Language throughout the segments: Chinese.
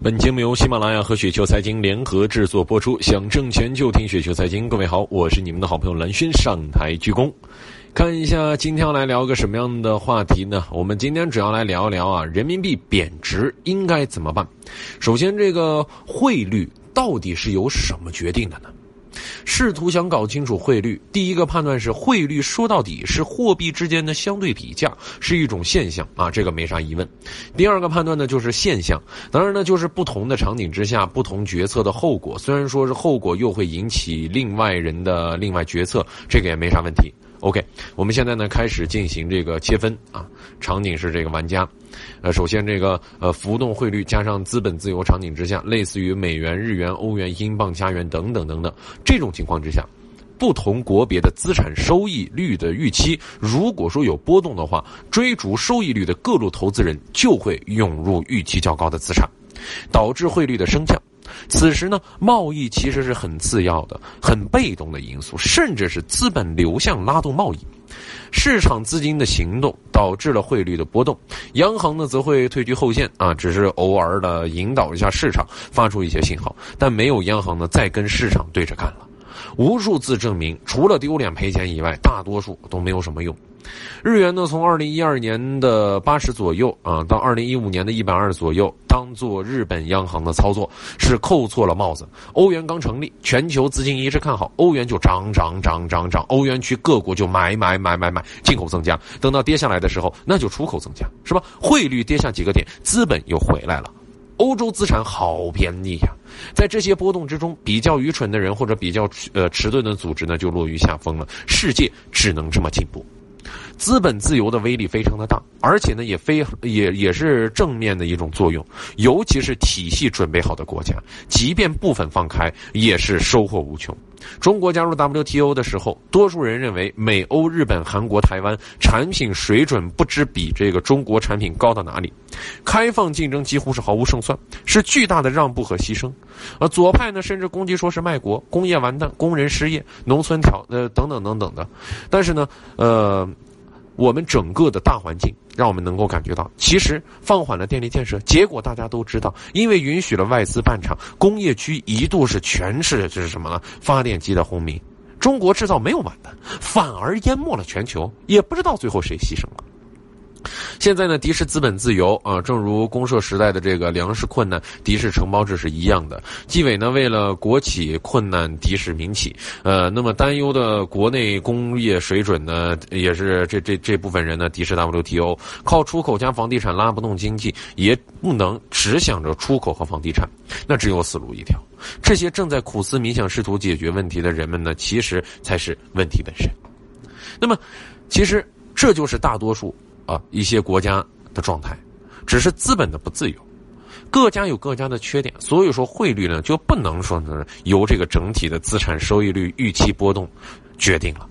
本节目由喜马拉雅和雪球财经联合制作播出。想挣钱就听雪球财经。各位好，我是你们的好朋友蓝轩，上台鞠躬。看一下今天要来聊个什么样的话题呢？我们今天主要来聊一聊啊，人民币贬值应该怎么办？首先，这个汇率到底是由什么决定的呢？试图想搞清楚汇率，第一个判断是汇率说到底是货币之间的相对比价，是一种现象。啊，这个没啥疑问。第二个判断呢就是现象，当然呢就是不同的场景之下不同决策的后果，虽然说是后果又会引起另外人的另外决策，这个也没啥问题。OK，我们现在呢开始进行这个切分。啊，场景是这个玩家，呃，首先这个呃浮动汇率加上资本自由场景之下，类似于美元、日元、欧元、英镑、加元等等等等。这种情况之下，不同国别的资产收益率的预期，如果说有波动的话，追逐收益率的各路投资人就会涌入预期较高的资产，导致汇率的升降。此时呢，贸易其实是很次要的、很被动的因素，甚至是资本流向拉动贸易。市场资金的行动导致了汇率的波动，央行呢则会退居后线啊，只是偶尔的引导一下市场，发出一些信号，但没有央行呢再跟市场对着干了。无数次证明，除了丢脸赔钱以外，大多数都没有什么用。日元呢，从二零一二年的八十左右啊，到二零一五年的一百二左右，当做日本央行的操作是扣错了帽子。欧元刚成立，全球资金一致看好欧元，就涨涨涨涨涨，欧元区各国就买买买买买，进口增加。等到跌下来的时候，那就出口增加，是吧？汇率跌下几个点，资本又回来了。欧洲资产好便宜呀，在这些波动之中，比较愚蠢的人或者比较呃迟钝的组织呢，就落于下风了。世界只能这么进步。资本自由的威力非常的大，而且呢，也非也也是正面的一种作用。尤其是体系准备好的国家，即便部分放开，也是收获无穷。中国加入 WTO 的时候，多数人认为美欧、日本、韩国、台湾产品水准不知比这个中国产品高到哪里，开放竞争几乎是毫无胜算，是巨大的让步和牺牲。而左派呢，甚至攻击说是卖国，工业完蛋，工人失业，农村条呃等等等等的。但是呢，呃。我们整个的大环境让我们能够感觉到，其实放缓了电力建设，结果大家都知道，因为允许了外资办厂，工业区一度是全是就是什么呢？发电机的轰鸣，中国制造没有完蛋，反而淹没了全球，也不知道最后谁牺牲了。现在呢，敌视资本自由啊，正如公社时代的这个粮食困难，敌视承包制是一样的。纪委呢，为了国企困难，敌视民企，呃，那么担忧的国内工业水准呢，也是这这这部分人呢，敌视 WTO，靠出口加房地产拉不动经济，也不能只想着出口和房地产，那只有死路一条。这些正在苦思冥想、试图解决问题的人们呢，其实才是问题本身。那么，其实这就是大多数。啊，一些国家的状态，只是资本的不自由，各家有各家的缺点，所以说汇率呢就不能说是由这个整体的资产收益率预期波动决定了，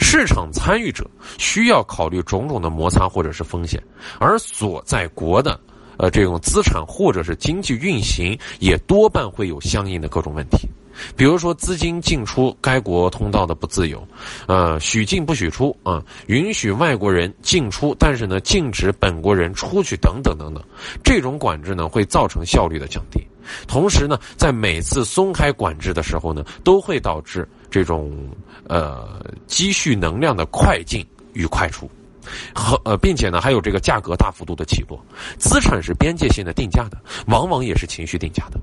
市场参与者需要考虑种种的摩擦或者是风险，而所在国的呃这种资产或者是经济运行也多半会有相应的各种问题。比如说资金进出该国通道的不自由，呃，许进不许出啊，允许外国人进出，但是呢，禁止本国人出去等等等等，这种管制呢会造成效率的降低，同时呢，在每次松开管制的时候呢，都会导致这种呃积蓄能量的快进与快出，和呃，并且呢还有这个价格大幅度的起落，资产是边界性的定价的，往往也是情绪定价的。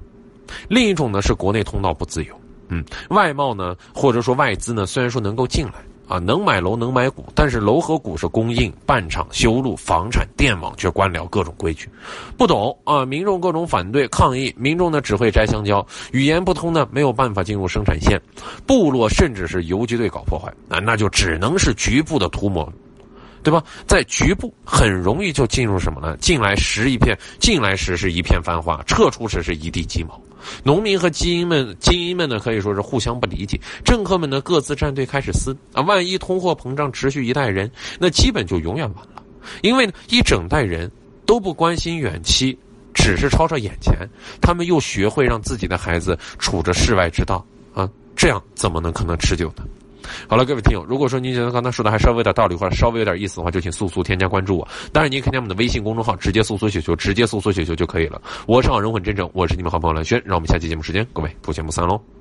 另一种呢是国内通道不自由，嗯，外贸呢或者说外资呢虽然说能够进来啊，能买楼能买股，但是楼和股是供应、办厂、修路、房产、电网却官僚各种规矩，不懂啊，民众各种反对抗议，民众呢只会摘香蕉，语言不通呢没有办法进入生产线，部落甚至是游击队搞破坏啊，那就只能是局部的涂抹。对吧？在局部很容易就进入什么呢？进来时一片，进来时是一片繁华，撤出时是一地鸡毛。农民和精英们，精英们呢可以说是互相不理解。政客们呢各自站队开始撕啊！万一通货膨胀持续一代人，那基本就永远完了。因为呢一整代人都不关心远期，只是吵吵眼前，他们又学会让自己的孩子处着世外之道啊，这样怎么能可能持久呢？好了，各位听友，如果说您觉得刚才说的还稍微有点道理或者稍微有点意思的话，就请速速添加关注我。当然，您可以添加我们的微信公众号，直接搜索“雪球”，直接搜索“雪球”就可以了。我是好人很真诚，我是你们好朋友蓝轩，让我们下期节目时间，各位不见不散喽。